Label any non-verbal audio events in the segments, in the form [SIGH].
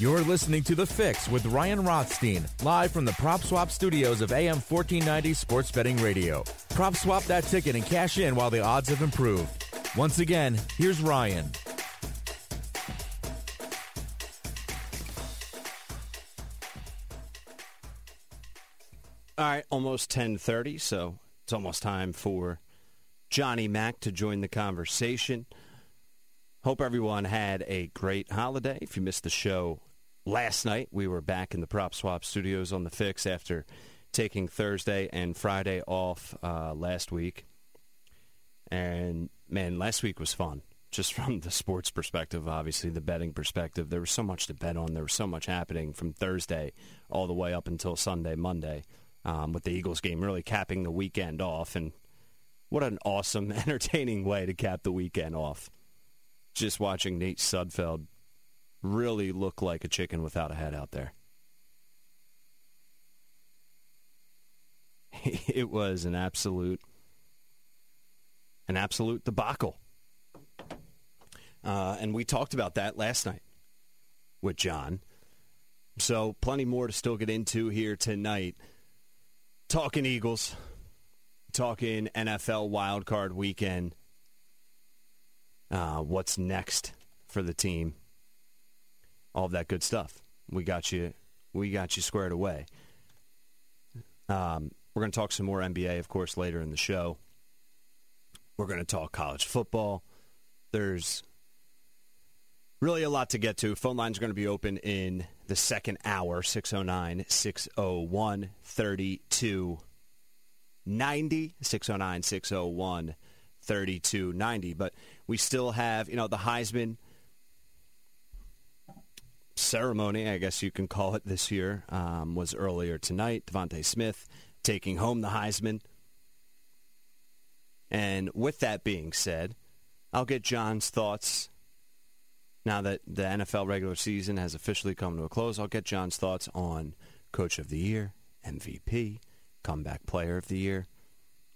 You're listening to The Fix with Ryan Rothstein, live from the Prop Swap studios of AM 1490 Sports Betting Radio. Prop swap that ticket and cash in while the odds have improved. Once again, here's Ryan. All right, almost 10:30, so it's almost time for Johnny Mack to join the conversation. Hope everyone had a great holiday. If you missed the show last night, we were back in the Prop Swap studios on the fix after taking Thursday and Friday off uh, last week. And man, last week was fun. Just [LAUGHS] from the sports perspective, obviously, the betting perspective. There was so much to bet on. There was so much happening from Thursday all the way up until Sunday, Monday um, with the Eagles game really capping the weekend off. And what an awesome, [LAUGHS] entertaining way to cap the weekend off. Just watching Nate Sudfeld really look like a chicken without a head out there. [LAUGHS] it was an absolute, an absolute debacle. Uh, and we talked about that last night with John. So plenty more to still get into here tonight. Talking Eagles, talking NFL wildcard weekend. Uh, what's next for the team? All of that good stuff. We got you. We got you squared away. Um, we're going to talk some more NBA, of course, later in the show. We're going to talk college football. There's really a lot to get to. Phone lines are going to be open in the second hour 609 601 3290. 609 601 3290. But we still have, you know, the Heisman ceremony, I guess you can call it this year, um, was earlier tonight. DeVonta Smith taking home the Heisman. And with that being said, I'll get John's thoughts now that the NFL regular season has officially come to a close, I'll get John's thoughts on Coach of the Year, MVP, Comeback Player of the Year,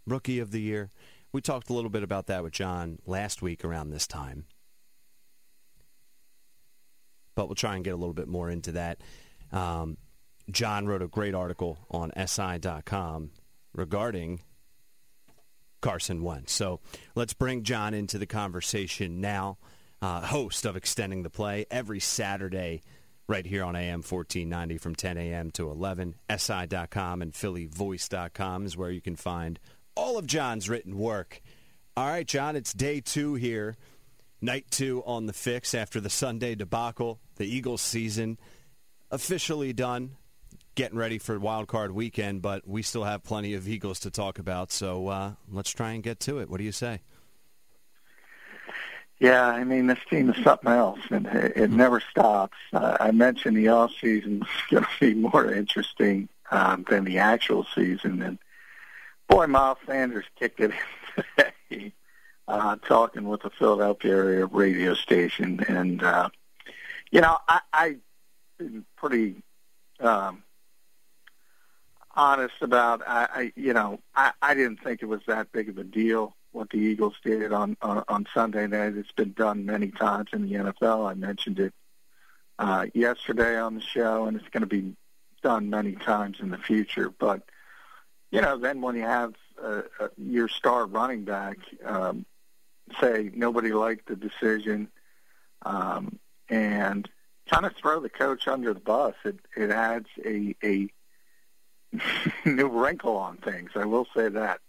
Rookie of the Year. We talked a little bit about that with John last week around this time. But we'll try and get a little bit more into that. Um, John wrote a great article on SI.com regarding Carson Wentz. So let's bring John into the conversation now uh, host of Extending the Play every Saturday right here on AM 1490 from 10 a.m. to 11. SI.com and PhillyVoice.com is where you can find all of John's written work. All right, John, it's day two here. Night two on the fix after the Sunday debacle. The Eagles season officially done. Getting ready for wild card weekend, but we still have plenty of Eagles to talk about. So uh, let's try and get to it. What do you say? Yeah, I mean this team is something else, and it, it never stops. Uh, I mentioned the off season is [LAUGHS] going to be more interesting um, than the actual season, and boy, Miles Sanders kicked it [LAUGHS] today. Uh, talking with the Philadelphia area radio station, and uh, you know, I, I been pretty um, honest about. I, I you know, I, I didn't think it was that big of a deal what the Eagles did on on, on Sunday night. It's been done many times in the NFL. I mentioned it uh, yesterday on the show, and it's going to be done many times in the future. But you know, then when you have uh, uh, your star running back um, say nobody liked the decision, um, and kind of throw the coach under the bus, it it adds a a [LAUGHS] new wrinkle on things. I will say that.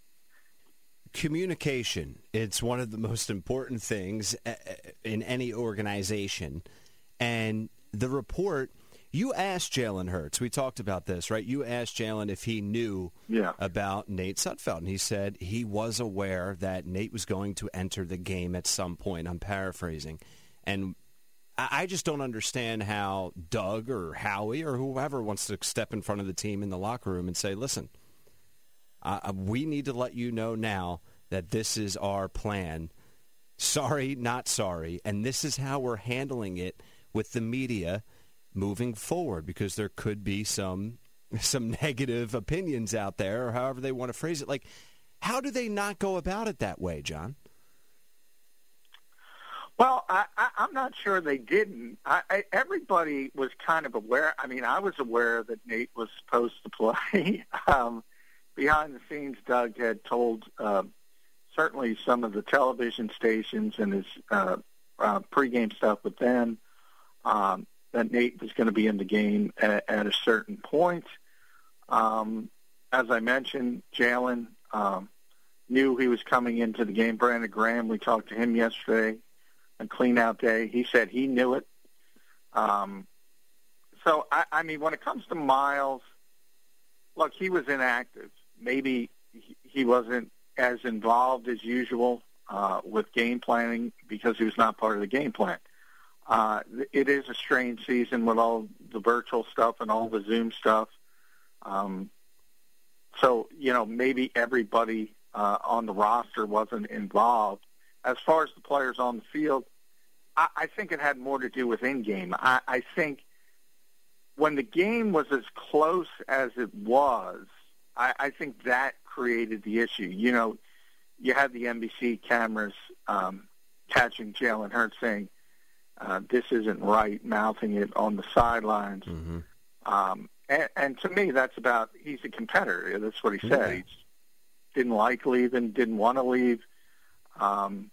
Communication. It's one of the most important things uh, uh, in any organization. And the report, you asked Jalen Hurts. We talked about this, right? You asked Jalen if he knew yeah. about Nate Sudfeld. And he said he was aware that Nate was going to enter the game at some point. I'm paraphrasing. And I just don't understand how Doug or Howie or whoever wants to step in front of the team in the locker room and say, listen, uh, we need to let you know now that this is our plan. Sorry, not sorry. And this is how we're handling it with the media moving forward because there could be some [LAUGHS] some negative opinions out there or however they want to phrase it. Like, how do they not go about it that way, John? Well, I, I, I'm not sure they didn't. I, I, everybody was kind of aware. I mean, I was aware that Nate was supposed to play. [LAUGHS] um, behind the scenes, Doug had told uh, certainly some of the television stations and his uh, uh, pregame stuff with them um, that Nate was going to be in the game at, at a certain point. Um, as I mentioned, Jalen um, knew he was coming into the game. Brandon Graham, we talked to him yesterday a clean out day. He said he knew it. Um, so I, I mean, when it comes to Miles, look, he was inactive. Maybe he wasn't as involved as usual uh, with game planning because he was not part of the game plan. Uh, it is a strange season with all the virtual stuff and all the Zoom stuff. Um, so you know, maybe everybody uh, on the roster wasn't involved as far as the players on the field, I, I think it had more to do with in-game. I, I think when the game was as close as it was, I, I think that created the issue. You know, you had the NBC cameras um, catching Jalen Hurts saying, uh, this isn't right, mouthing it on the sidelines. Mm-hmm. Um, and, and to me, that's about, he's a competitor. That's what he said. Yeah. He didn't like leaving, didn't want to leave. Um,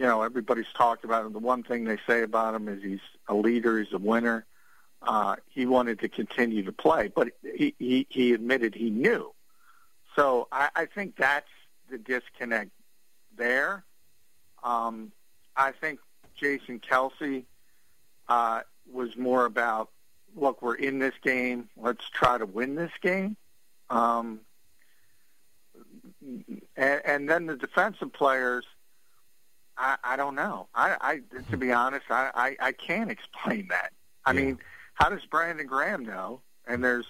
you know, everybody's talked about him. The one thing they say about him is he's a leader, he's a winner. Uh, he wanted to continue to play, but he, he, he admitted he knew. So I, I think that's the disconnect there. Um, I think Jason Kelce uh, was more about, look, we're in this game. Let's try to win this game. Um, and, and then the defensive players – I, I don't know. I, I to be honest, I, I, I can't explain that. I Yeah. mean, how does Brandon Graham know? And there's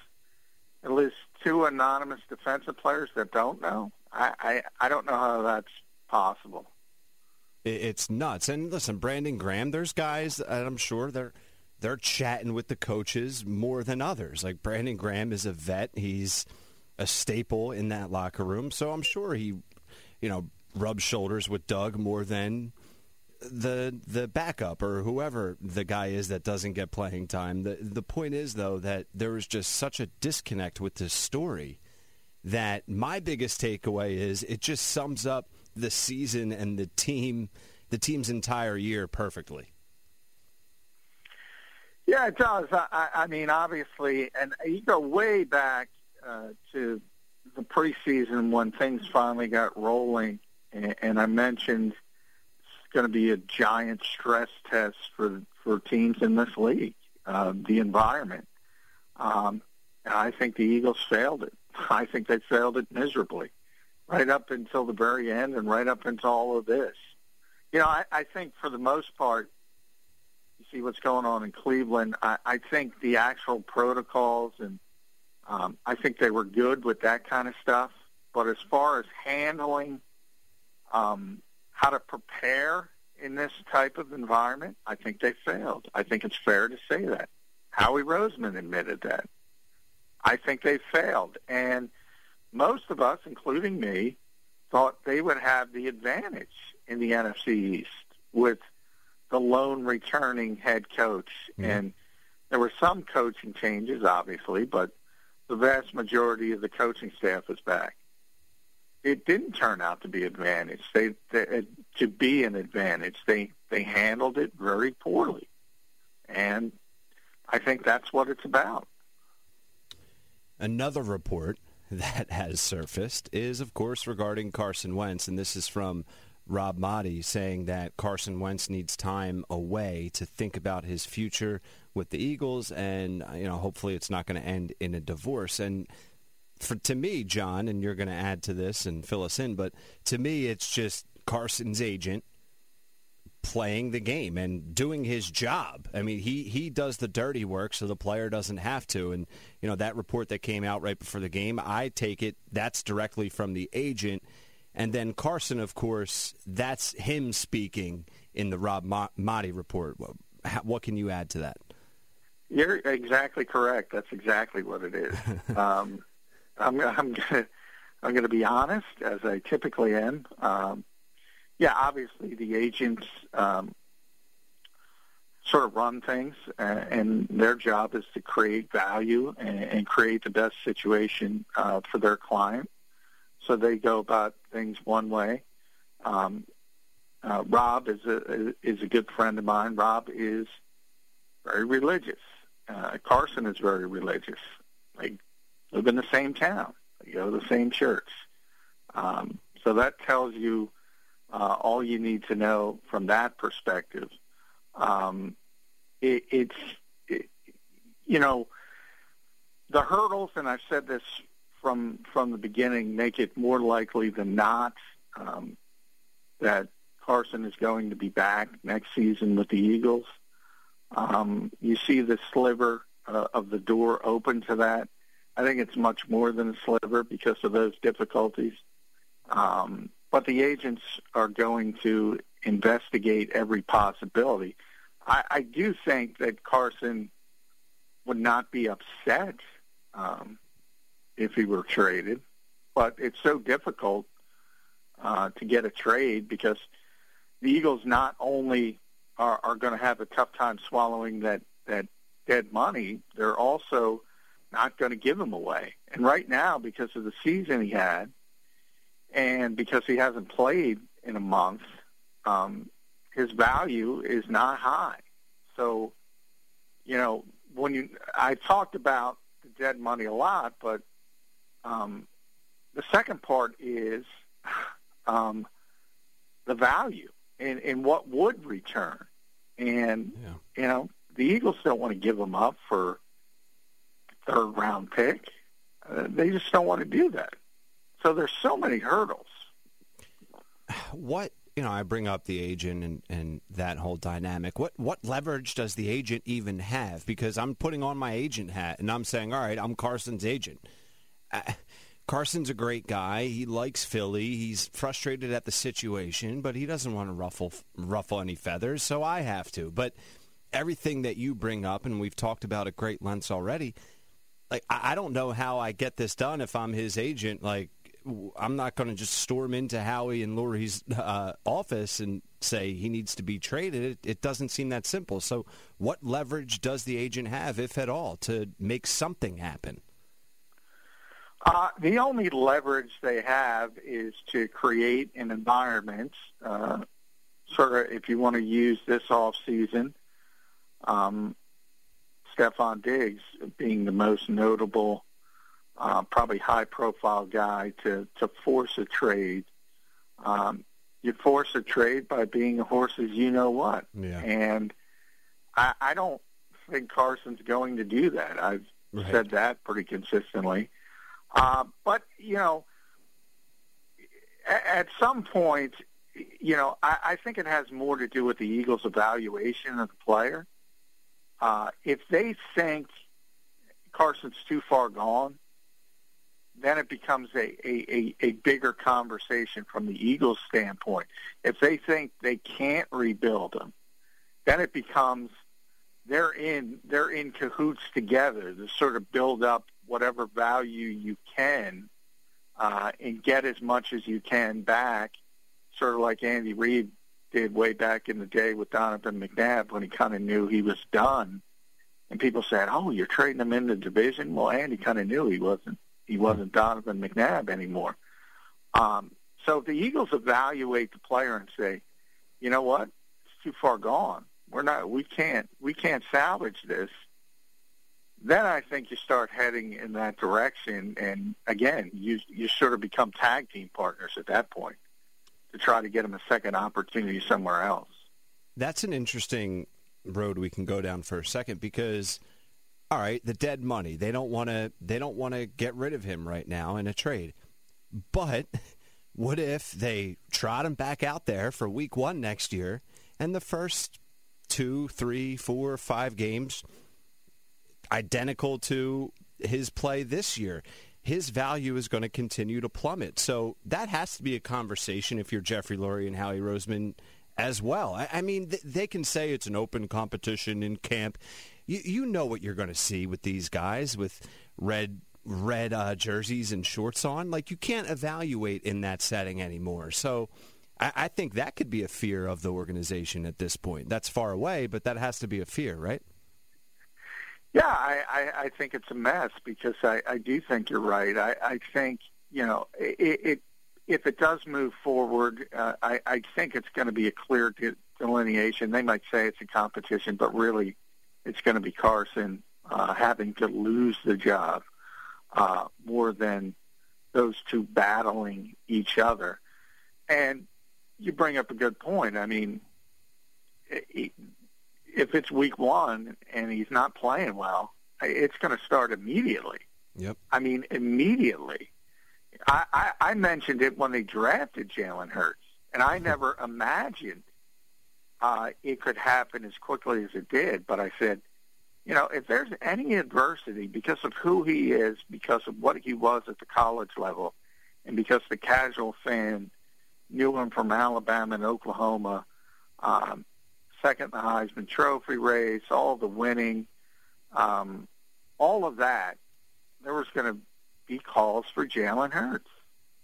at least two anonymous defensive players that don't know. I, I, I don't know how that's possible. It's nuts. And listen, Brandon Graham, there's guys that I'm sure they're they're chatting with the coaches more than others. Like Brandon Graham is a vet. He's a staple in that locker room. So I'm sure he, you know, rubs shoulders with Doug more than the the backup or whoever the guy is that doesn't get playing time. The the point is though that there was just such a disconnect with this story that my biggest takeaway is it just sums up the season and the team the team's entire year perfectly. Yeah, it does. I, I I mean, obviously, and you go way back uh, to the preseason when things finally got rolling, and, I mentioned it's going to be a giant stress test for for teams in this league, uh, the environment. Um, and I think the Eagles failed it. [LAUGHS] I think they failed it miserably, right up until the very end, and right up until all of this. You know, I, I think for the most part, you see what's going on in Cleveland. I, I think the actual protocols and um, I think they were good with that kind of stuff. But as far as handling um, how to prepare in this type of environment, I think they failed. I think it's fair to say that. Howie Roseman admitted that. I think they failed. And most of us, including me, thought they would have the advantage in the NFC East with the lone returning head coach. Mm-hmm. And there were some coaching changes, obviously, but the vast majority of the coaching staff is back. It didn't turn out to be advantage. They, they uh, to be an advantage. They they handled it very poorly, and I think that's what it's about. Another report [LAUGHS] that has surfaced is, of course, regarding Carson Wentz, and this is from Rob Maaddi saying that Carson Wentz needs time away to think about his future with the Eagles, and you know, hopefully, it's not going to end in a divorce. And for to me, John, and you're going to add to this and fill us in, but to me, it's just Carson's agent playing the game and doing his job. I mean, he he does the dirty work so the player doesn't have to. And you know that report that came out right before the game, I take it that's directly from the agent. And then Carson, of course, that's him speaking in the Rob Maaddi report. What can you add to that? You're exactly correct. That's exactly what it is. [LAUGHS] um, I'm, [LAUGHS] I'm gonna I'm gonna be honest, as I typically am. Um, yeah, obviously the agents um, sort of run things, uh, and their job is to create value and, and create the best situation uh, for their client. So they go about things one way. Um, uh, Rob is a is a good friend of mine. Rob is very religious. Uh, Carson is very religious. They live in the same town. They go to the same church. Um, so that tells you uh, all you need to know from that perspective. Um, it, it's, it, you know, the hurdles, and I've said this from from the beginning, make it more likely than not um, that Carson is going to be back next season with the Eagles. Um, you see the sliver uh, of the door open to that. I think it's much more than a sliver because of those difficulties. Um, but the agents are going to investigate every possibility. I, I do think that Carson would not be upset um, if he were traded, but it's so difficult uh, to get a trade because the Eagles not only are, are going to have a tough time swallowing that that dead money, they're also not going to give him away. And right now, because of the season he had, and because he hasn't played in a month, um, his value is not high. So, you know, when you I talked about the dead money a lot, but um, the second part is um, the value and, and what would return. And yeah. you know, the Eagles don't want to give him up for third round pick. Uh, they just don't want to do that. So there's so many hurdles. What you know, I bring up the agent and, and that whole dynamic. What what leverage does the agent even have? Because I'm putting on my agent hat and I'm saying, all right, I'm Carson's agent. Uh, Carson's a great guy. He likes Philly. He's frustrated at the situation, but he doesn't want to ruffle ruffle any feathers, so I have to. But everything that you bring up, and we've talked about at great lengths already, like I don't know how I get this done if I'm his agent. Like I'm not going to just storm into Howie and Lurie's uh, office and say he needs to be traded. It, it, doesn't seem that simple. So, what leverage does the agent have, if at all, to make something happen? Uh, the only leverage they have is to create an environment, uh, sort of, if you want to use this off season, um, Stefon Diggs being the most notable uh, probably high profile guy to, to force a trade. Um, you force a trade by being a horse's you know what. Yeah. And I, I don't think Carson's going to do that. I've right. said that pretty consistently. Uh, but, you know, at, at some point, you know, I, I think it has more to do with the Eagles' evaluation of the player. Uh, if they think Carson's too far gone, then it becomes a, a, a, bigger conversation from the Eagles' standpoint. If they think they can't rebuild him, then it becomes they're in they're in cahoots together to sort of build up whatever value you can uh, and get as much as you can back, sort of like Andy Reid did way back in the day with Donovan McNabb when he kind of knew he was done. And people said, "Oh, you're trading him in the division." Well, Andy kind of knew he wasn't he wasn't Donovan McNabb anymore. Um, so the Eagles evaluate the player and say, "You know what? It's too far gone. We're not. We can't. We can't salvage this." Then I think you start heading in that direction, and again, you you sort of become tag team partners at that point to try to get him a second opportunity somewhere else. That's an interesting road we can go down for a second because all right, the dead money. They don't want to they don't want to get rid of him right now in a trade. But [LAUGHS] what if they trot him back out there for week 1 next year and the first two, three, four, five games identical to his play this year? His value is going to continue to plummet. So that has to be a conversation if you're Jeffrey Lurie and Howie Roseman as well. I, I mean, th- they can say it's an open competition in camp. You, you know what you're going to see with these guys with red red uh, jerseys and shorts on. Like you can't evaluate in that setting anymore. So. I, I think that could be a fear of the organization at this point. That's far away, but that has to be a fear, right? Yeah, I, I, I think it's a mess because I, I do think you're right. I, I think you know it, it if it does move forward, uh, I, I think it's going to be a clear de- delineation. They might say it's a competition, but really, it's going to be Carson uh, having to lose the job uh, more than those two battling each other. And you bring up a good point. I mean, it, if it's week one and he's not playing well, it's going to start immediately. Yep. I mean, immediately. I, I, I mentioned it when they drafted Jalen Hurts, and I never imagined uh, it could happen as quickly as it did. But I said, you know, if there's any adversity because of who he is, because of what he was at the college level, and because the casual fan knew him from Alabama and Oklahoma, um, second the Heisman Trophy race, all the winning, um, all of that, there was going to be calls for Jalen Hurts.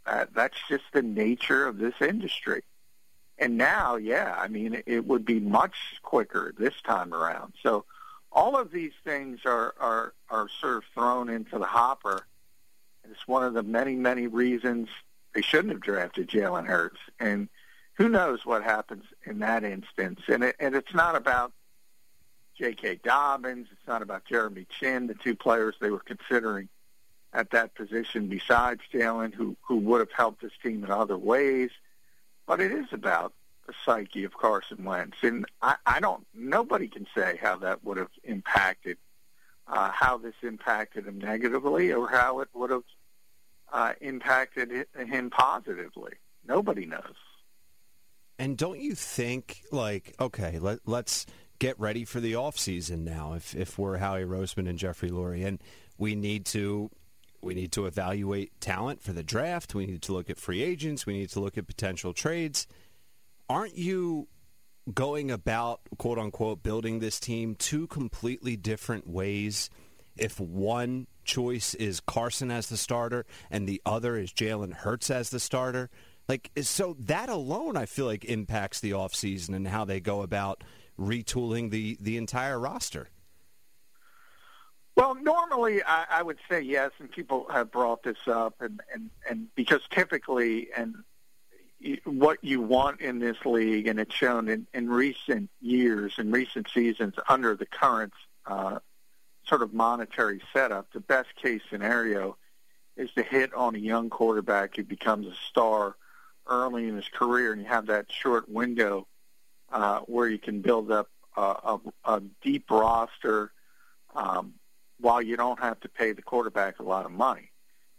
That, that's just the nature of this industry. And now, yeah, I mean, it would be much quicker this time around. So all of these things are, are, are sort of thrown into the hopper. It's one of the many, many reasons they shouldn't have drafted Jalen Hurts. And who knows what happens in that instance? And it, and it's not about J.K. Dobbins. It's not about Jeremy Chinn, the two players they were considering at that position besides Jalen, who who would have helped this team in other ways. But it is about the psyche of Carson Wentz, and I, I don't. Nobody can say how that would have impacted, uh, how this impacted him negatively, or how it would have uh, impacted him positively. Nobody knows. And don't you think, like, okay, let, let's get ready for the off season now. If if we're Howie Roseman and Jeffrey Lurie, and we need to we need to evaluate talent for the draft. We need to look at free agents. We need to look at potential trades. Aren't you going about quote unquote building this team two completely different ways? If one choice is Carson as the starter and the other is Jalen Hurts as the starter, like so that alone, I feel like impacts the offseason and how they go about retooling the the entire roster. Well, normally I, I would say yes, and people have brought this up, and and and because typically, and what you want in this league, and it's shown in, in recent years, in recent seasons, under the current uh, sort of monetary setup, the best case scenario is to hit on a young quarterback who becomes a star early in his career, and you have that short window uh, where you can build up a, a, a deep roster um, while you don't have to pay the quarterback a lot of money.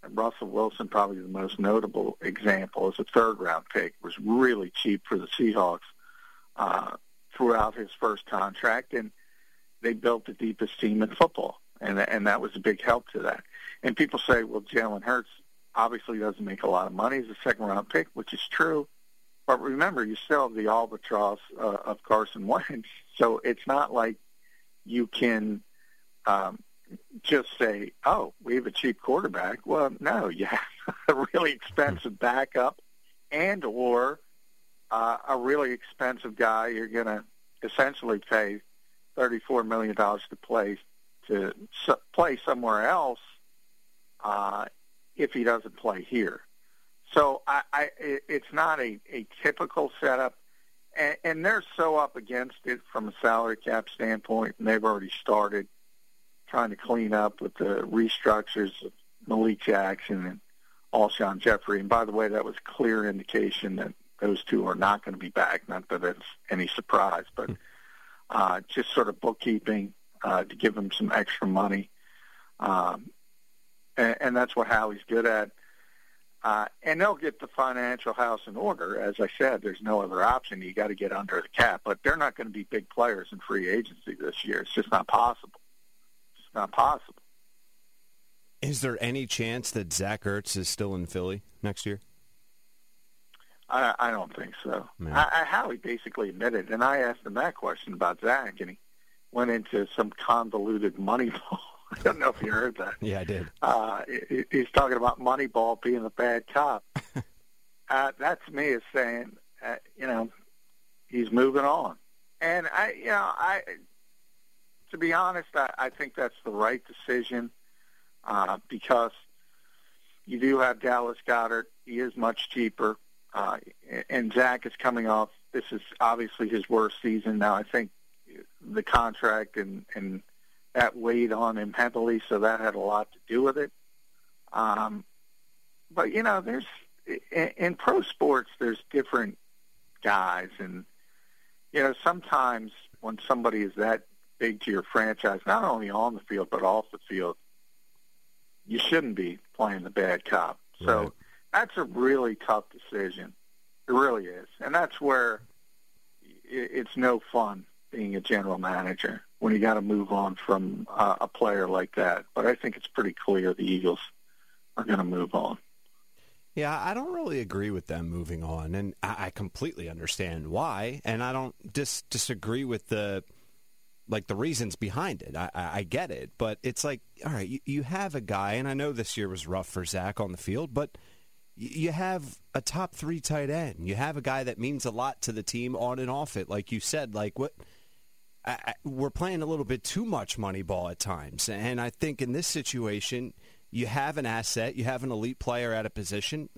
And Russell Wilson, probably the most notable example, as a third-round pick, was really cheap for the Seahawks uh, throughout his first contract, and they built the deepest team in football, and and that was a big help to that. And people say, well, Jalen Hurts obviously doesn't make a lot of money as a second round pick, which is true. But remember, you still have the albatross uh, of Carson [LAUGHS] Wentz, so it's not like you can um, just say, "Oh, we have a cheap quarterback." Well, no, you have [LAUGHS] a really expensive backup, and or uh, a really expensive guy. You're going to essentially pay thirty-four million dollars to play to play somewhere else uh, if he doesn't play here. So I, I it's not a, a typical setup, and, and they're so up against it from a salary cap standpoint, and they've already started trying to clean up with the restructures of Malik Jackson and Alshon Jeffery. And by the way, that was clear indication that those two are not going to be back. Not that it's any surprise, but uh, just sort of bookkeeping uh, to give them some extra money. Um, and, and that's what Howie's good at. Uh, and they'll get the financial house in order. As I said, there's no other option. You got to get under the cap, but they're not going to be big players in free agency this year. It's just not possible It's not possible. Is there any chance that Zach Ertz is still in Philly next year? I, I don't think so. I, I, Howie basically admitted, and I asked him that question about Zach, and he went into some convoluted Moneyball. [LAUGHS] [LAUGHS] I don't know if you heard that. yeah, I did. Uh, he, he's talking about Moneyball being a bad cop. [LAUGHS] uh, that to me is saying, uh, you know, he's moving on. And I, you know, I to be honest, I, I think that's the right decision uh, because you do have Dallas Goedert. He is much cheaper, uh, and Zach is coming off. This is obviously his worst season. Now, I think the contract and and that weighed on him heavily, so that had a lot to do with it. Um, but you know, there's in, in pro sports, there's different guys, and you know, sometimes when somebody is that big to your franchise, not only on the field but off the field, you shouldn't be playing the bad cop. So right. that's a really tough decision. It really is, and that's where it's no fun being a general manager when you got to move on from uh, a player like that. But I think it's pretty clear the Eagles are going to move on. Yeah, I don't really agree with them moving on, and I, completely understand why, and I don't dis- disagree with the like the reasons behind it. I, I, get it, but it's like, all right, you, you have a guy, and I know this year was rough for Zach on the field, but you have a top three tight end. You have a guy that means a lot to the team on and off it, like you said. Like what I, we're playing a little bit too much money ball at times, and I think in this situation, you have an asset, you have an elite player at a position,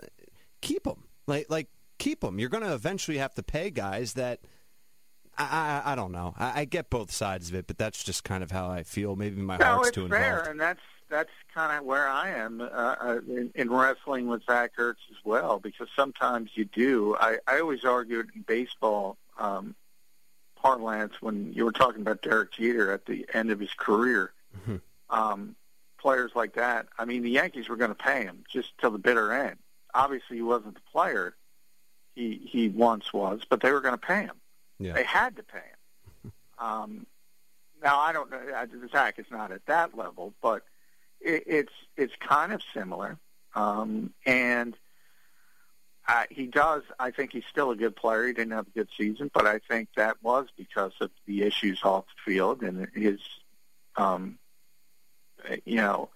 keep them. Like like keep them. You're going to eventually have to pay guys that I, I, I don't know. I, I, get both sides of it, but that's just kind of how I feel. Maybe my no, heart's it's too fair, involved. and that's that's kind of where I am uh, uh, in, in wrestling with Zach Ertz as well. Because sometimes you do. I, I always argued in baseball um, parlance when you were talking about Derek Jeter at the end of his career. Mm-hmm. Um, players like that. I mean, the Yankees were going to pay him just till the bitter end. Obviously, he wasn't the player he he once was, but they were going to pay him. Yeah. They had to pay him. [LAUGHS] Um, now I don't know. The Zach is not at that level, but it, it's it's kind of similar, um, and uh, he does. I think he's still a good player. He didn't have a good season, but I think that was because of the issues off the field and his, um, you know,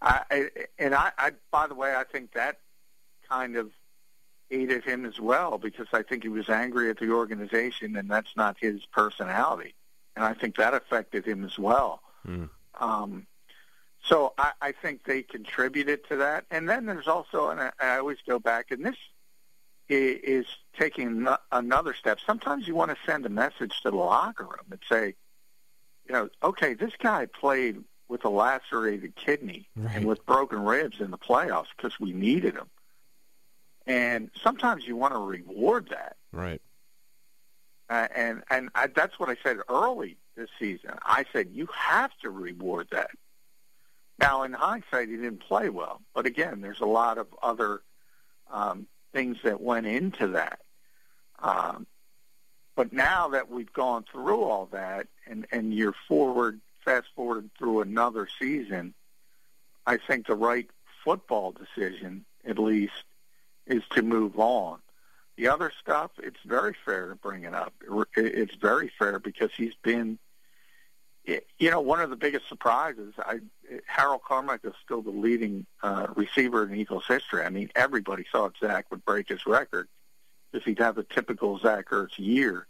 I, and I, I. By the way, I think that kind of aided him as well because I think he was angry at the organization, and that's not his personality, and I think that affected him as well. Mm. Um, so I, I think they contributed to that, and then there's also, and I, I always go back, and this is taking another step. Sometimes you want to send a message to the locker room and say, you know, okay, this guy played with a lacerated kidney right. and with broken ribs in the playoffs because we needed him. And sometimes you want to reward that. Right. Uh, and and I, that's what I said early this season. I said you have to reward that. Now, in hindsight, he didn't play well, but again, there's a lot of other um, things that went into that. Um, but now that we've gone through all that, and and you're forward, fast forward through another season, I think the right football decision, at least, is to move on. The other stuff, it's very fair to bring it up. It's very fair because he's been you know, one of the biggest surprises, I, Harold Carmichael is still the leading uh, receiver in Eagles history. I mean, everybody thought Zach would break his record if he'd have a typical Zach Ertz year.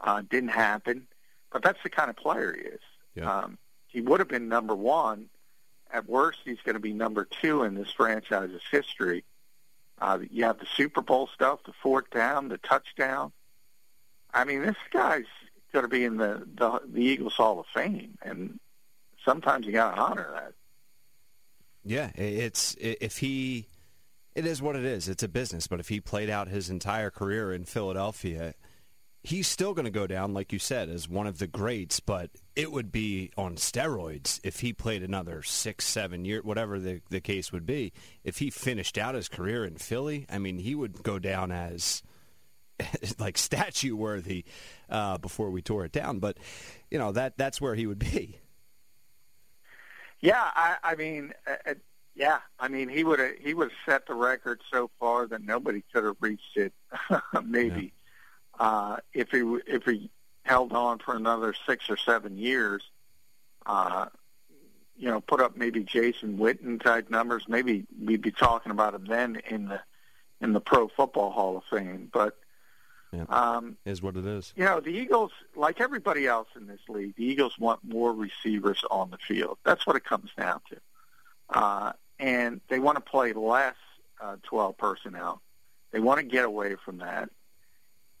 Uh, didn't happen, but that's the kind of player he is. Yeah. Um, he would have been number one. At worst, he's going to be number two in this franchise's history. Uh, you have the Super Bowl stuff, the fourth down, the touchdown. I mean, this guy's going to be in the, the the Eagles Hall of Fame, and sometimes you got to honor that. Yeah, it's if he, it is what it is. It's a business, but if he played out his entire career in Philadelphia, he's still going to go down, like you said, as one of the greats. But it would be on steroids if he played another six, seven years, whatever the the case would be. If he finished out his career in Philly, I mean, he would go down as [LAUGHS] like statue worthy uh, before we tore it down. But you know that that's where he would be. Yeah, I, I mean, uh, uh yeah, I mean he would have he would have set the record so far that nobody could have reached it. [LAUGHS] maybe yeah. uh, if he if he held on for another six or seven years. Uh, you know, put up maybe Jason Witten type numbers. Maybe we'd be talking about him then in the in the Pro Football Hall of Fame. But yeah. Um, is what it is. You know, the Eagles, like everybody else in this league, the Eagles want more receivers on the field. That's what it comes down to. Uh, and they want to play less uh, 12 personnel. They want to get away from that.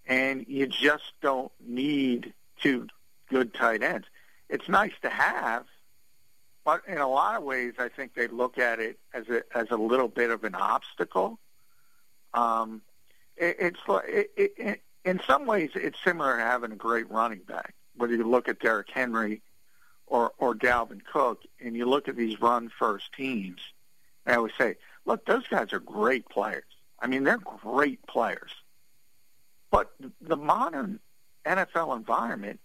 And you just don't need two good tight ends. It's nice to have, but in a lot of ways, I think they look at it as a as a little bit of an obstacle. Um, it, it's it, it, in some ways it's similar to having a great running back. Whether you look at Derrick Henry or or Dalvin Cook, and you look at these run first teams, I always say, look, those guys are great players. I mean, they're great players. But the modern NFL environment,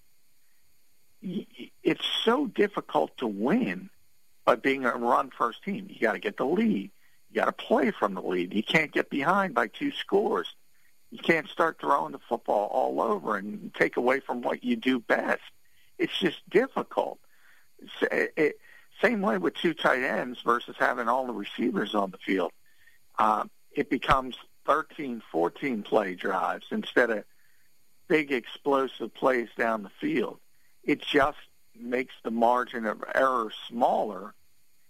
it's so difficult to win by being a run first team. You got to get the lead. You got to play from the lead. You can't get behind by two scores. You can't start throwing the football all over and take away from what you do best. It's just difficult. It, it, same way with two tight ends versus having all the receivers on the field. Uh, it becomes 13, 14 play drives instead of big explosive plays down the field. It just makes the margin of error smaller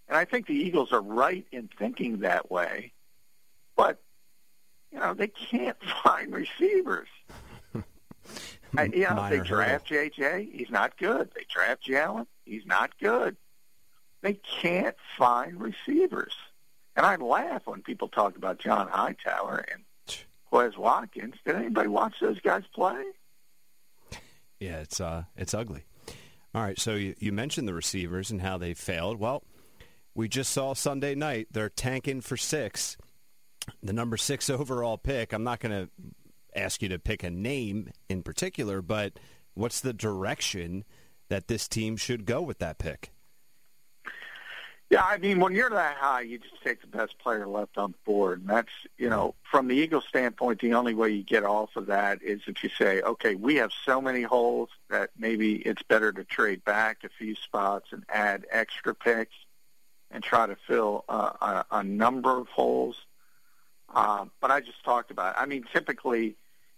and I think the Eagles are right in thinking that way. But, you know, they can't [LAUGHS] find receivers. [LAUGHS] I, you know, they draft JJ, he's not good. They draft Jalen, he's not good. They can't find receivers. And I laugh when people talk about John Hightower and Quez Watkins. Did anybody watch those guys play? Yeah, it's uh, it's ugly. All right, so you, you mentioned the receivers and how they failed. Well, we just saw Sunday night they're tanking for six. The number six overall pick. I'm not going to ask you to pick a name in particular, but what's the direction that this team should go with that pick? Yeah, I mean, when you're that high, you just take the best player left on the board. And that's, you know, from the Eagles' standpoint, the only way you get off of that is if you say, okay, we have so many holes that maybe it's better to trade back a few spots and add extra picks and try to fill uh, a, a number of holes. Uh, but I just talked about it. I mean, typically,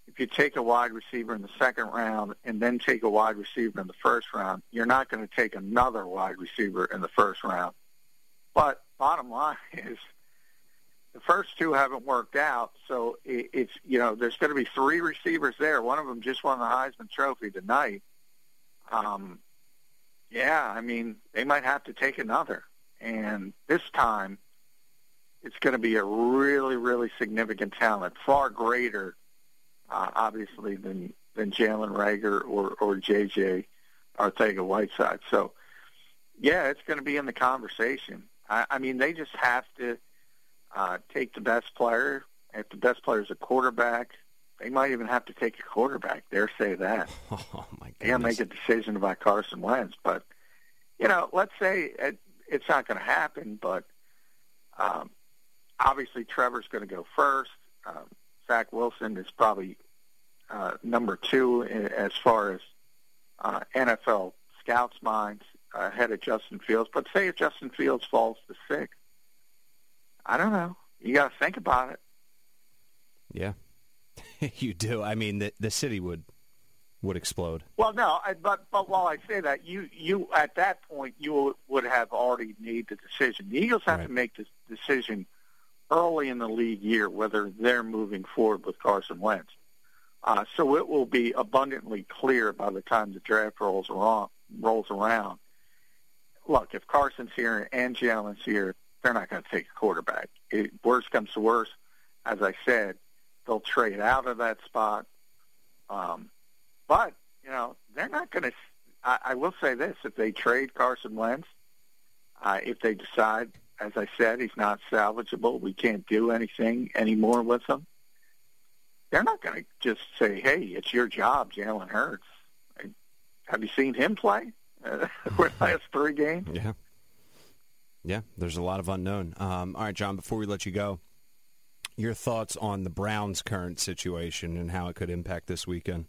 if you take a wide receiver in the second round and then take a wide receiver in the first round, you're not going to take another wide receiver in the first round. But bottom line [LAUGHS] is the first two haven't worked out, so it's you know there's going to be three receivers there. One of them just won the Heisman Trophy tonight. Um, yeah, I mean they might have to take another. And this time, it's going to be a really, really significant talent, far greater, uh, obviously, than than Jalen Reagor or or JJ Arcega-Whiteside. So, yeah, it's going to be in the conversation. I, I mean, they just have to uh, take the best player. If the best player is a quarterback, they might even have to take a quarterback. Dare say that. [LAUGHS] Oh my. They to make a decision about Carson Wentz, but you know, let's say at it's not going to happen, but um, obviously Trevor's going to go first. Um, Zach Wilson is probably uh, number two as far as uh, NFL scouts' minds ahead of Justin Fields. But say if Justin Fields falls to six, I don't know. You got to think about it. Yeah, [LAUGHS] you do. I mean, the the city would would explode. Well, no, I, but but while I say that, you you at that point you would have already made the decision. The Eagles have Right. to make the decision early in the league year whether they're moving forward with Carson Wentz. Uh, so it will be abundantly clear by the time the draft rolls around. Rolls around. Look, if Carson's here and Jalen's here, they're not going to take a quarterback. It, worst comes to worst, as I said, they'll trade out of that spot. Um, but you know, they're not going to. I, will say this: if they trade Carson Wentz, uh, if they decide, as I said, he's not salvageable, we can't do anything anymore with him. They're not going to just say, "Hey, it's your job, Jalen Hurts." Have you seen him play uh, [LAUGHS] the last three games? [LAUGHS] Yeah. Yeah, there's a lot of unknown. Um, all right, John, before we let you go, your thoughts on the Browns' current situation and how it could impact this weekend?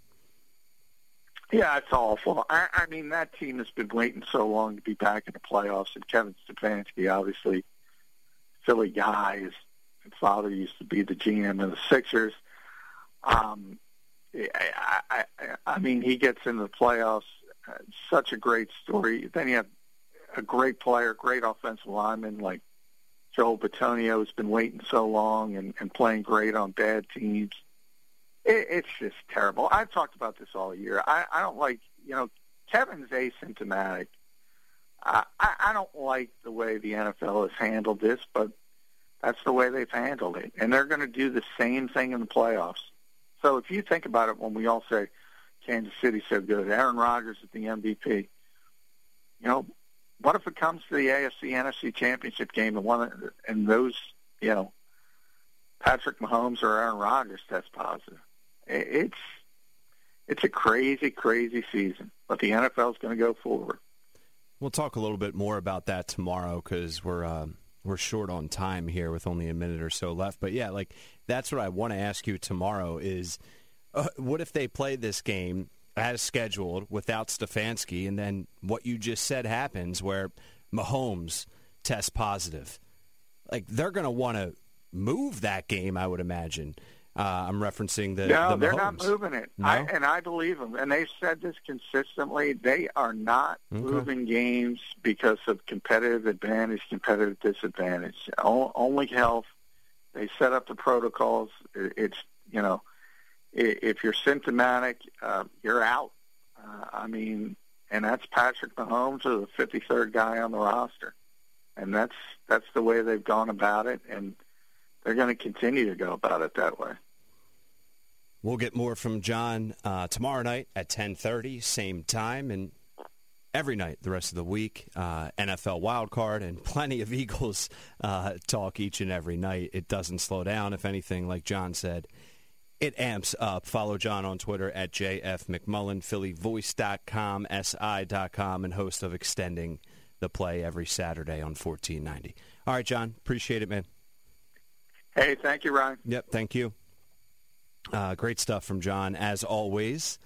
Yeah, it's awful. I, I mean, that team has been waiting so long to be back in the playoffs, and Kevin Stefanski, obviously, Philly guy, his father used to be the GM of the Sixers. Um, I, I, I, mean, he gets into the playoffs. Uh, such a great story. Then you have a great player, great offensive lineman like Joel Bitonio, who's been waiting so long and, and playing great on bad teams it, it's just terrible. I've talked about this all year. I, I don't like, you know, Kevin's asymptomatic. I, I, I don't like the way the NFL has handled this, but that's the way they've handled it. And they're going to do the same thing in the playoffs. So if you think about it, when we all say Kansas City's so good, Aaron Rodgers is the MVP, you know, what if it comes to the AFC NFC championship game and one and those, you know, Patrick Mahomes or Aaron Rodgers test positive? It's it's a crazy, crazy season, but the NFL is going to go forward. We'll talk a little bit more about that tomorrow because we're um, we're short on time here with only a minute or so left. But yeah, like that's what I want to ask you tomorrow is uh, what if they play this game as scheduled without Stefanski, and then what you just said happens where Mahomes tests positive? Like they're going to want to move that game, I would imagine. Uh, I'm referencing the no, the they're not moving it, No? I, and I believe them. And they've said this consistently. They are not Okay. moving games because of competitive advantage, competitive disadvantage. O- only health. They set up the protocols. It- It's you know, if you're symptomatic, uh, you're out. Uh, I mean, and that's Patrick Mahomes, the 53rd guy on the roster, and that's that's the way they've gone about it, and they're going to continue to go about it that way. We'll get more from John uh, tomorrow night at 10:30, same time, and every night the rest of the week. Uh, NFL wild card and plenty of [LAUGHS] Eagles uh, talk each and every night. It doesn't slow down. If anything, like John said, it amps up. Follow John on Twitter at JF McMullen, PhillyVoice.com, SI.com, and host of Extending the Play every Saturday on 1490. All right, John. Appreciate it, man. Hey, thank you, Ryan. Yep, thank you. Uh, great stuff from John, as always.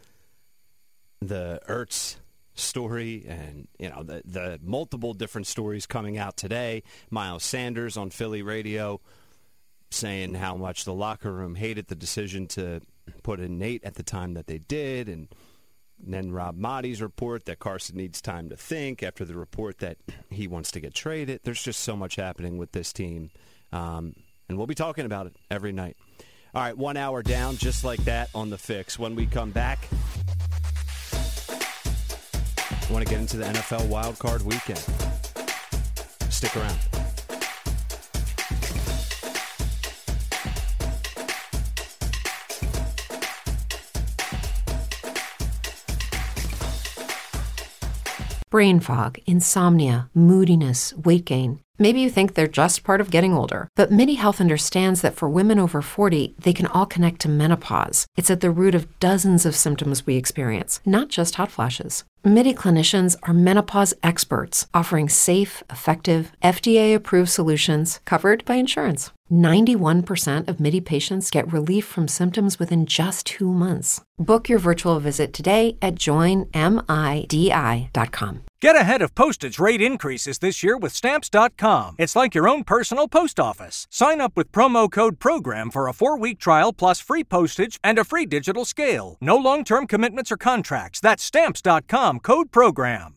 The Ertz story and you know the the multiple different stories coming out today. Miles Sanders on Philly radio saying how much the locker room hated the decision to put in Nate at the time that they did, and then Rob Maaddi's report that Carson needs time to think after the report that he wants to get traded. There's just so much happening with this team, um, and we'll be talking about it every night. All right, one hour down, just like that on the fix. When we come back, I want to get into the NFL wild card weekend. Stick around. Brain fog, insomnia, moodiness, weight gain. Maybe you think they're just part of getting older, but MIDI Health understands that for women over 40, they can all connect to menopause. It's at the root of dozens of symptoms we experience, not just hot flashes. MIDI clinicians are menopause experts offering safe, effective, FDA approved solutions covered by insurance. 91% of MIDI patients get relief from symptoms within just two months. Book your virtual visit today at joinmidi.com. Get ahead of postage rate increases this year with Stamps.com. It's like your own personal post office. Sign up with promo code PROGRAM for a four week trial plus free postage and a free digital scale. No long term commitments or contracts. That's Stamps.com code PROGRAM.